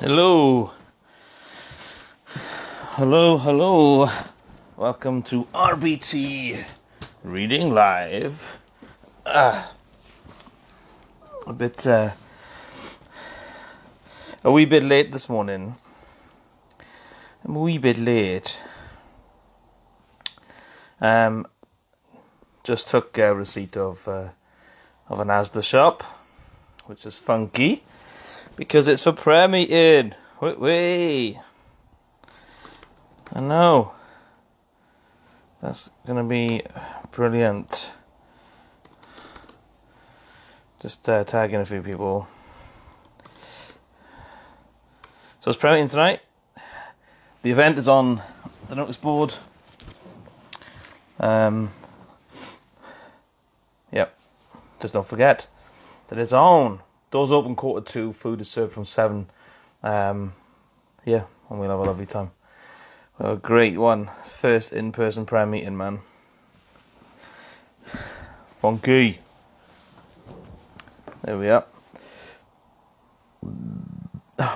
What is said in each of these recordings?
Hello. Hello, hello. Welcome to RBT Reading Live. Ah. A bit, uh, a wee bit late this morning. I'm a wee bit late. Um, just took a receipt of, uh, of an Asda shop, which is funky because it's for prayer meeting. Wait, wait. I know. That's going to be brilliant. Just uh, tagging a few people. So it's prayer meeting tonight. The event is on the notice board. Um, yep. Just don't forget that it's on. Doors open quarter two. Food is served from seven. Um, yeah, and we'll have a lovely time. Well, great one. First in-person prayer meeting, man. Funky. There we are.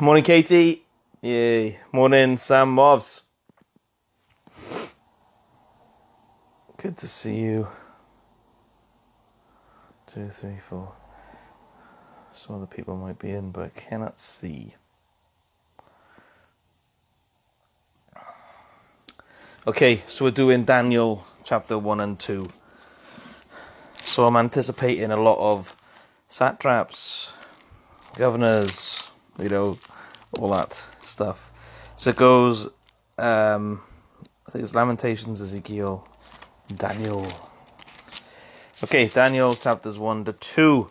Morning, Katie. Yay. Morning, Sam Movs. Good to see you. Two, three, four. Some other people might be in, but I cannot see. Okay, so we're doing Daniel chapter 1 and 2. So I'm anticipating a lot of satraps, governors, you know, all that stuff. So it goes, um, I think it's Lamentations, Ezekiel, Daniel. Okay, Daniel chapters 1 to 2.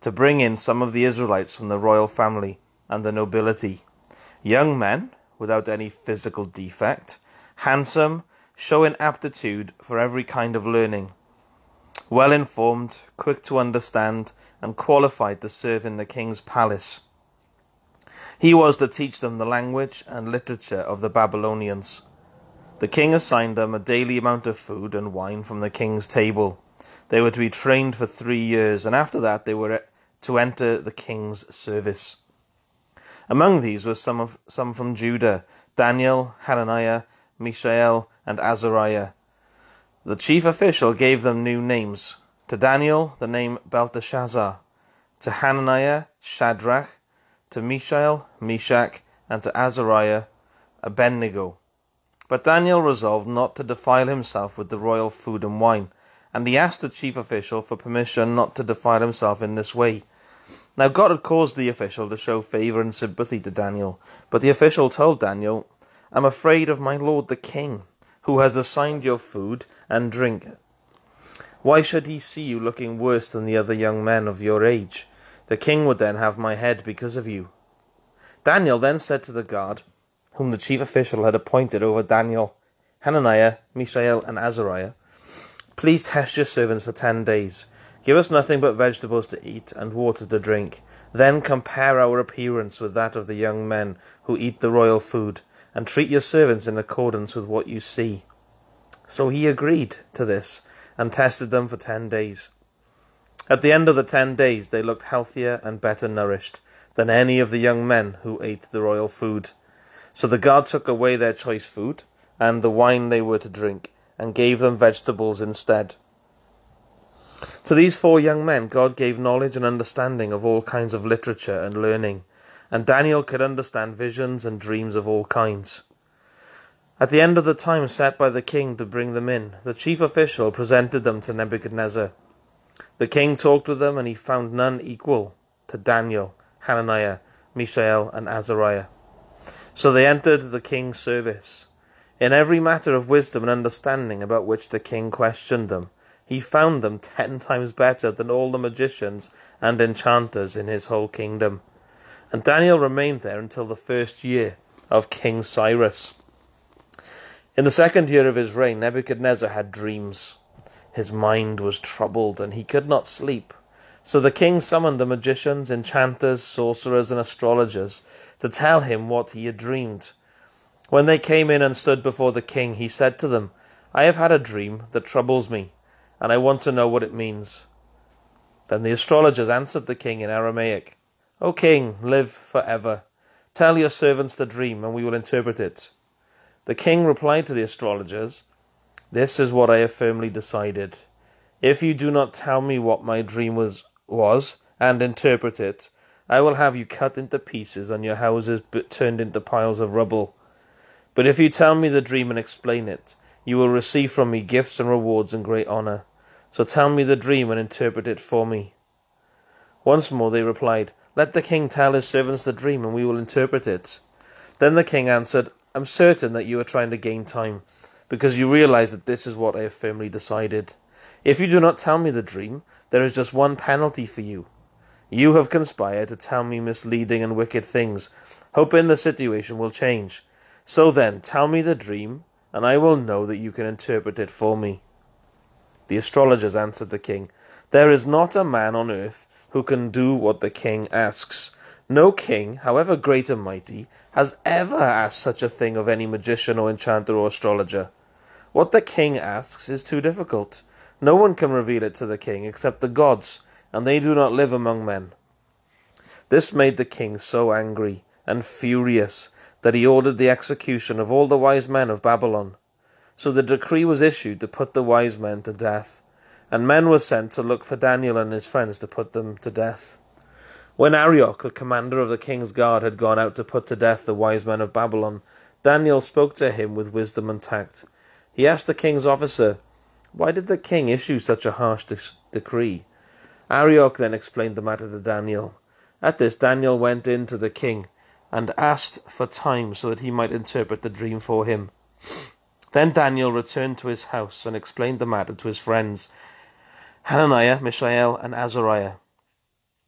to bring in some of the Israelites from the royal family and the nobility. Young men, without any physical defect, handsome, showing aptitude for every kind of learning, well informed, quick to understand, and qualified to serve in the king's palace. He was to teach them the language and literature of the Babylonians. The king assigned them a daily amount of food and wine from the king's table. They were to be trained for three years, and after that they were to enter the king's service. Among these were some of some from Judah, Daniel, Hananiah, Mishael, and Azariah. The chief official gave them new names. To Daniel, the name Belteshazzar. To Hananiah, Shadrach. To Mishael, Meshach. And to Azariah, Abednego. But Daniel resolved not to defile himself with the royal food and wine, and he asked the chief official for permission not to defile himself in this way. Now God had caused the official to show favour and sympathy to Daniel, but the official told Daniel, I'm afraid of my lord the king, who has assigned your food and drink. Why should he see you looking worse than the other young men of your age? The king would then have my head because of you. Daniel then said to the guard, whom the chief official had appointed over Daniel, Hananiah, Mishael, and Azariah, Please test your servants for ten days. Give us nothing but vegetables to eat and water to drink. Then compare our appearance with that of the young men who eat the royal food, and treat your servants in accordance with what you see. So he agreed to this, and tested them for ten days. At the end of the ten days, they looked healthier and better nourished than any of the young men who ate the royal food. So the guard took away their choice food, and the wine they were to drink, and gave them vegetables instead. To these four young men, God gave knowledge and understanding of all kinds of literature and learning, and Daniel could understand visions and dreams of all kinds. At the end of the time set by the king to bring them in, the chief official presented them to Nebuchadnezzar. The king talked with them, and he found none equal to Daniel, Hananiah, Mishael, and Azariah. So they entered the king's service. In every matter of wisdom and understanding about which the king questioned them, he found them ten times better than all the magicians and enchanters in his whole kingdom. And Daniel remained there until the first year of King Cyrus. In the second year of his reign, Nebuchadnezzar had dreams. His mind was troubled, and he could not sleep. So the king summoned the magicians, enchanters, sorcerers, and astrologers to tell him what he had dreamed. When they came in and stood before the king, he said to them, I have had a dream that troubles me, and I want to know what it means. Then the astrologers answered the king in Aramaic, O king, live for ever. Tell your servants the dream, and we will interpret it. The king replied to the astrologers, This is what I have firmly decided. If you do not tell me what my dream was, was and interpret it, I will have you cut into pieces and your houses turned into piles of rubble. But if you tell me the dream and explain it, you will receive from me gifts and rewards and great honor. So tell me the dream and interpret it for me. Once more they replied, Let the king tell his servants the dream, and we will interpret it. Then the king answered, I'm certain that you are trying to gain time, because you realize that this is what I have firmly decided. If you do not tell me the dream, there is just one penalty for you. You have conspired to tell me misleading and wicked things, hoping the situation will change. So then, tell me the dream, and I will know that you can interpret it for me. The astrologers answered the king, There is not a man on earth who can do what the king asks. No king, however great and mighty, has ever asked such a thing of any magician or enchanter or astrologer. What the king asks is too difficult. No one can reveal it to the king except the gods, and they do not live among men. This made the king so angry and furious that he ordered the execution of all the wise men of Babylon. So the decree was issued to put the wise men to death, and men were sent to look for Daniel and his friends to put them to death. When Arioch, the commander of the king's guard, had gone out to put to death the wise men of Babylon, Daniel spoke to him with wisdom and tact. He asked the king's officer, Why did the king issue such a harsh de- decree? Arioch then explained the matter to Daniel. At this, Daniel went in to the king and asked for time so that he might interpret the dream for him. Then Daniel returned to his house and explained the matter to his friends, Hananiah, Mishael, and Azariah.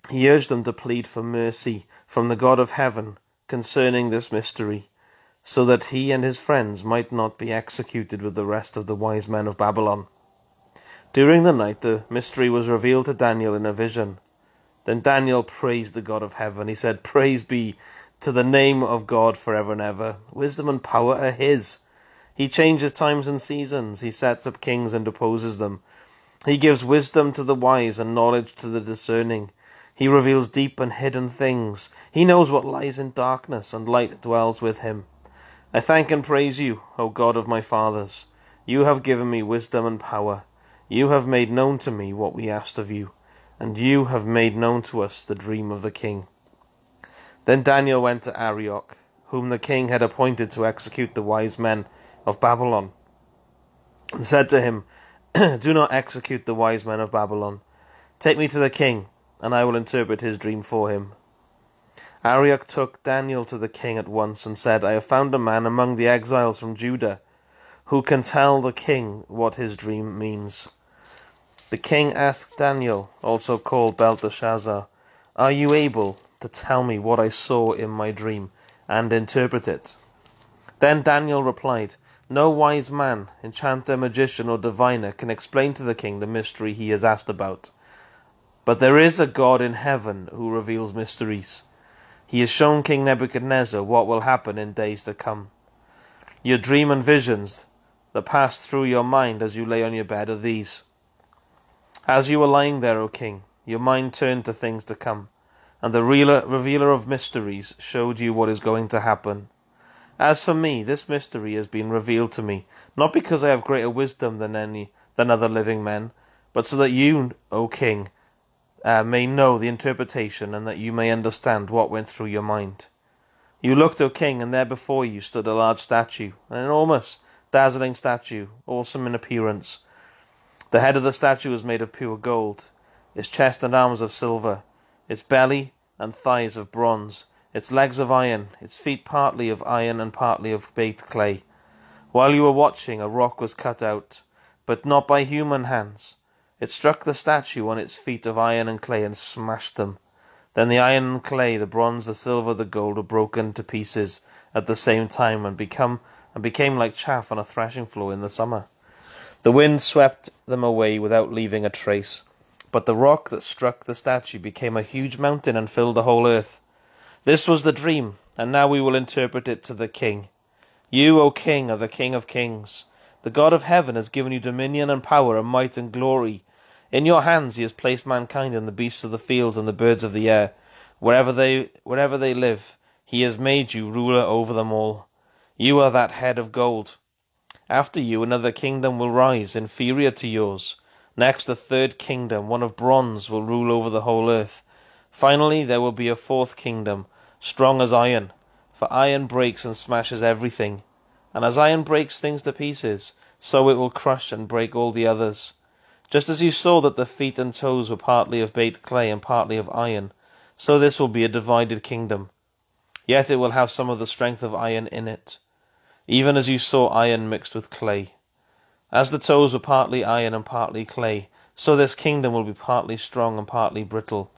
He urged them to plead for mercy from the God of heaven concerning this mystery, so that he and his friends might not be executed with the rest of the wise men of Babylon. During the night, the mystery was revealed to Daniel in a vision. Then Daniel praised the God of heaven. He said, Praise be to the name of God forever and ever. Wisdom and power are his. He changes times and seasons. He sets up kings and deposes them. He gives wisdom to the wise and knowledge to the discerning. He reveals deep and hidden things. He knows what lies in darkness, and light dwells with him. I thank and praise you, O God of my fathers. You have given me wisdom and power. You have made known to me what we asked of you, and you have made known to us the dream of the king. Then Daniel went to Arioch, whom the king had appointed to execute the wise men of Babylon, and said to him, Do not execute the wise men of Babylon. Take me to the king, and I will interpret his dream for him. Arioch took Daniel to the king at once and said, I have found a man among the exiles from Judah who can tell the king what his dream means. The king asked Daniel, also called Belteshazzar, Are you able to tell me what I saw in my dream and interpret it? Then Daniel replied, no wise man, enchanter, magician, or diviner can explain to the king the mystery he has asked about. But there is a God in heaven who reveals mysteries. He has shown King Nebuchadnezzar what will happen in days to come. Your dream and visions that passed through your mind as you lay on your bed are these. As you were lying there, O king, your mind turned to things to come, and the revealer of mysteries showed you what is going to happen. As for me, this mystery has been revealed to me, not because I have greater wisdom than any than other living men, but so that you, O king, uh, may know the interpretation and that you may understand what went through your mind. You looked, O king, and there before you stood a large statue, an enormous, dazzling statue, awesome in appearance. The head of the statue was made of pure gold, its chest and arms of silver, its belly and thighs of bronze, its legs of iron, its feet partly of iron and partly of baked clay. While you were watching, a rock was cut out, but not by human hands. It struck the statue on its feet of iron and clay and smashed them. Then the iron and clay, the bronze, the silver, the gold were broken to pieces, at the same time and become and became like chaff on a threshing floor in the summer. The wind swept them away without leaving a trace, but the rock that struck the statue became a huge mountain and filled the whole earth. This was the dream, and now we will interpret it to the king. You, O king, are the king of kings. The God of heaven has given you dominion and power and might and glory. In your hands he has placed mankind and the beasts of the fields and the birds of the air. Wherever they wherever they live, he has made you ruler over them all. You are that head of gold. After you another kingdom will rise, inferior to yours. Next a third kingdom, one of bronze, will rule over the whole earth. Finally there will be a fourth kingdom, strong as iron, for iron breaks and smashes everything. And as iron breaks things to pieces, so it will crush and break all the others. Just as you saw that the feet and toes were partly of baked clay and partly of iron, so this will be a divided kingdom. Yet it will have some of the strength of iron in it, even as you saw iron mixed with clay. As the toes were partly iron and partly clay, so this kingdom will be partly strong and partly brittle.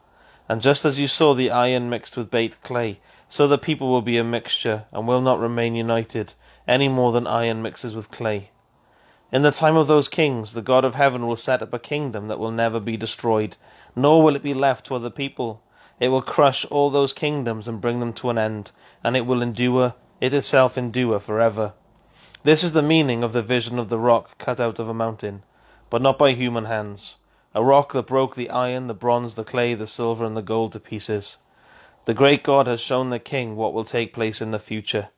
And just as you saw the iron mixed with baked clay, so the people will be a mixture and will not remain united, any more than iron mixes with clay. In the time of those kings, the God of heaven will set up a kingdom that will never be destroyed, nor will it be left to other people. It will crush all those kingdoms and bring them to an end, and it will endure, it itself endure forever. This is the meaning of the vision of the rock cut out of a mountain, but not by human hands. A rock that broke the iron, the bronze, the clay, the silver, and the gold to pieces. The great God has shown the king what will take place in the future.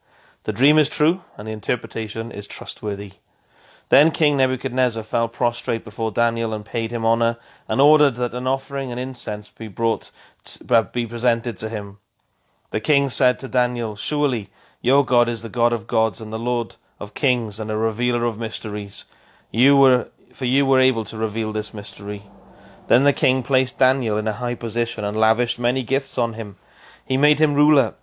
The dream is true, and the interpretation is trustworthy. Then King Nebuchadnezzar fell prostrate before Daniel and paid him honor, and ordered that an offering and incense be brought uh, be presented to him. The king said to Daniel, Surely your God is the God of gods and the Lord of kings and a revealer of mysteries. You were for you were able to reveal this mystery. Then the king placed Daniel in a high position and lavished many gifts on him. He made him ruler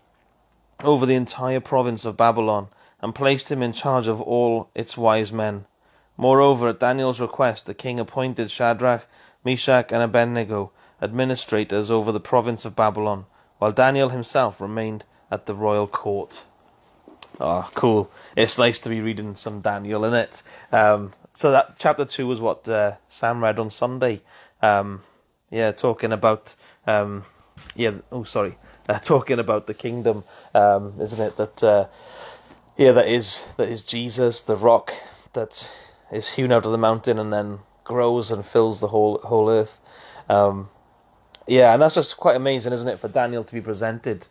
over the entire province of Babylon and placed him in charge of all its wise men. Moreover, at Daniel's request, the king appointed Shadrach, Meshach, and Abednego administrators over the province of Babylon, while Daniel himself remained at the royal court. Oh, cool. It's nice to be reading some Daniel in it. Um, so that chapter two was what uh, Sam read on Sunday. Um, yeah, talking about um, yeah. Oh, sorry. Uh, talking about the kingdom, um, isn't it? That uh, yeah, that is that is Jesus, the rock that is hewn out of the mountain and then grows and fills the whole whole earth. Um, yeah, and that's just quite amazing, isn't it, for Daniel to be presented,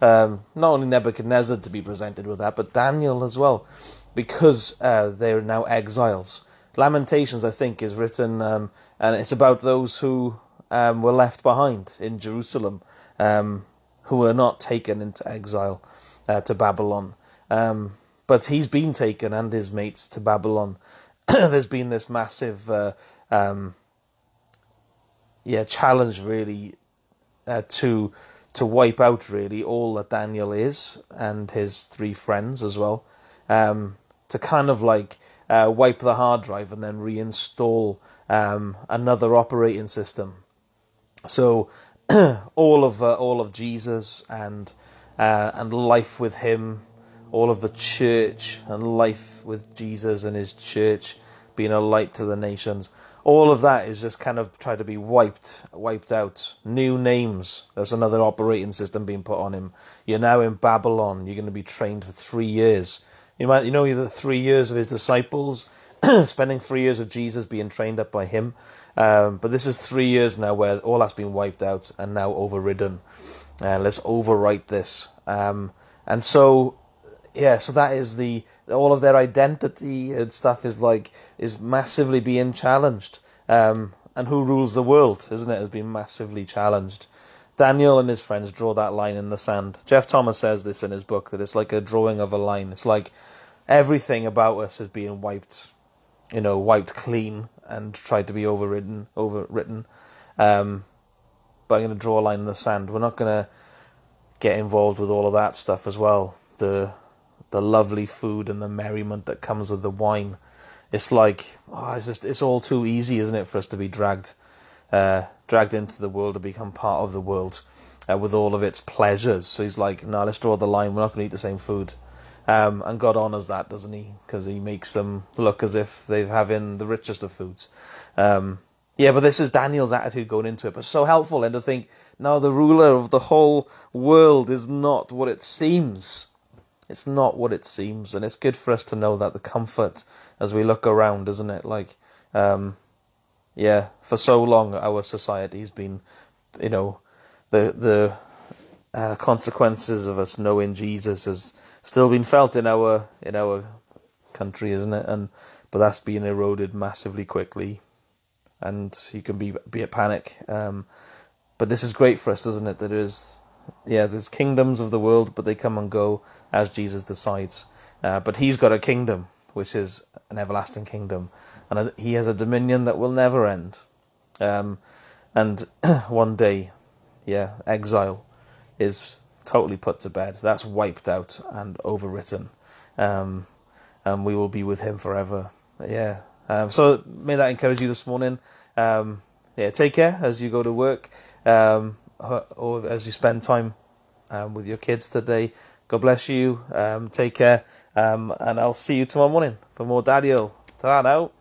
um, not only Nebuchadnezzar to be presented with that, but Daniel as well, because uh, they're now exiles. Lamentations, I think, is written, um, and it's about those who um, were left behind in Jerusalem, um, who were not taken into exile uh, to Babylon. Um, but he's been taken and his mates to Babylon. there's been this massive, uh, um, yeah, challenge really uh, to to wipe out really all that Daniel is and his three friends as well, um, to kind of like uh, wipe the hard drive and then reinstall um, another operating system. So all of uh, all of Jesus and uh, and life with him all of the church and life with Jesus and his church being a light to the nations. All of that is just kind of tried to be wiped, wiped out. New names. There's another operating system being put on him. You're now in Babylon. You're going to be trained for three years. You might, you know, the three years of his disciples, spending three years with Jesus, being trained up by him. Um, but this is three years now where all that's been wiped out and now overridden. Uh, let's overwrite this. Um, and so yeah, so that is the all of their identity and stuff is like is massively being challenged. Um, and who rules the world, isn't it, has been massively challenged. Daniel and his friends draw that line in the sand. Jeff Thomas says this in his book that it's like a drawing of a line. It's like everything about us is being wiped, you know, wiped clean and tried to be overridden, overwritten. Um, but I'm going to draw a line in the sand. We're not going to get involved with all of that stuff as well. The the lovely food and the merriment that comes with the wine. It's like oh, it's just it's all too easy, isn't it, for us to be dragged, uh, dragged into the world to become part of the world. uh, with all of its pleasures. So he's like, no, let's draw the line. We're not going to eat the same food. Um, and God honors that, doesn't he? Because he makes them look as if they're having the richest of foods. Um, yeah, but this is Daniel's attitude going into it. But so helpful, and to think, now the ruler of the whole world is not what it seems. It's not what it seems, and it's good for us to know that the comfort as we look around, isn't it? Like, um, yeah, for so long our society's been, you know, the the uh, consequences of us knowing Jesus has still been felt in our in our country, isn't it? And but that's being eroded massively quickly, and you can be be at panic. Um, but this is great for us, isn't it? That is, yeah, there's kingdoms of the world, but they come and go as Jesus decides. Uh, but He's got a kingdom, which is an everlasting kingdom, and a, He has a dominion that will never end. Um, and one day, yeah, exile is totally put to bed. That's wiped out and overwritten. Um, and we will be with him forever. Yeah. Um, so may that encourage you this morning. Um, yeah, take care as you go to work um, or as you spend time um, with your kids today. God bless you. Um, take care. Um, and I'll see you tomorrow morning for more Daddy Ta now.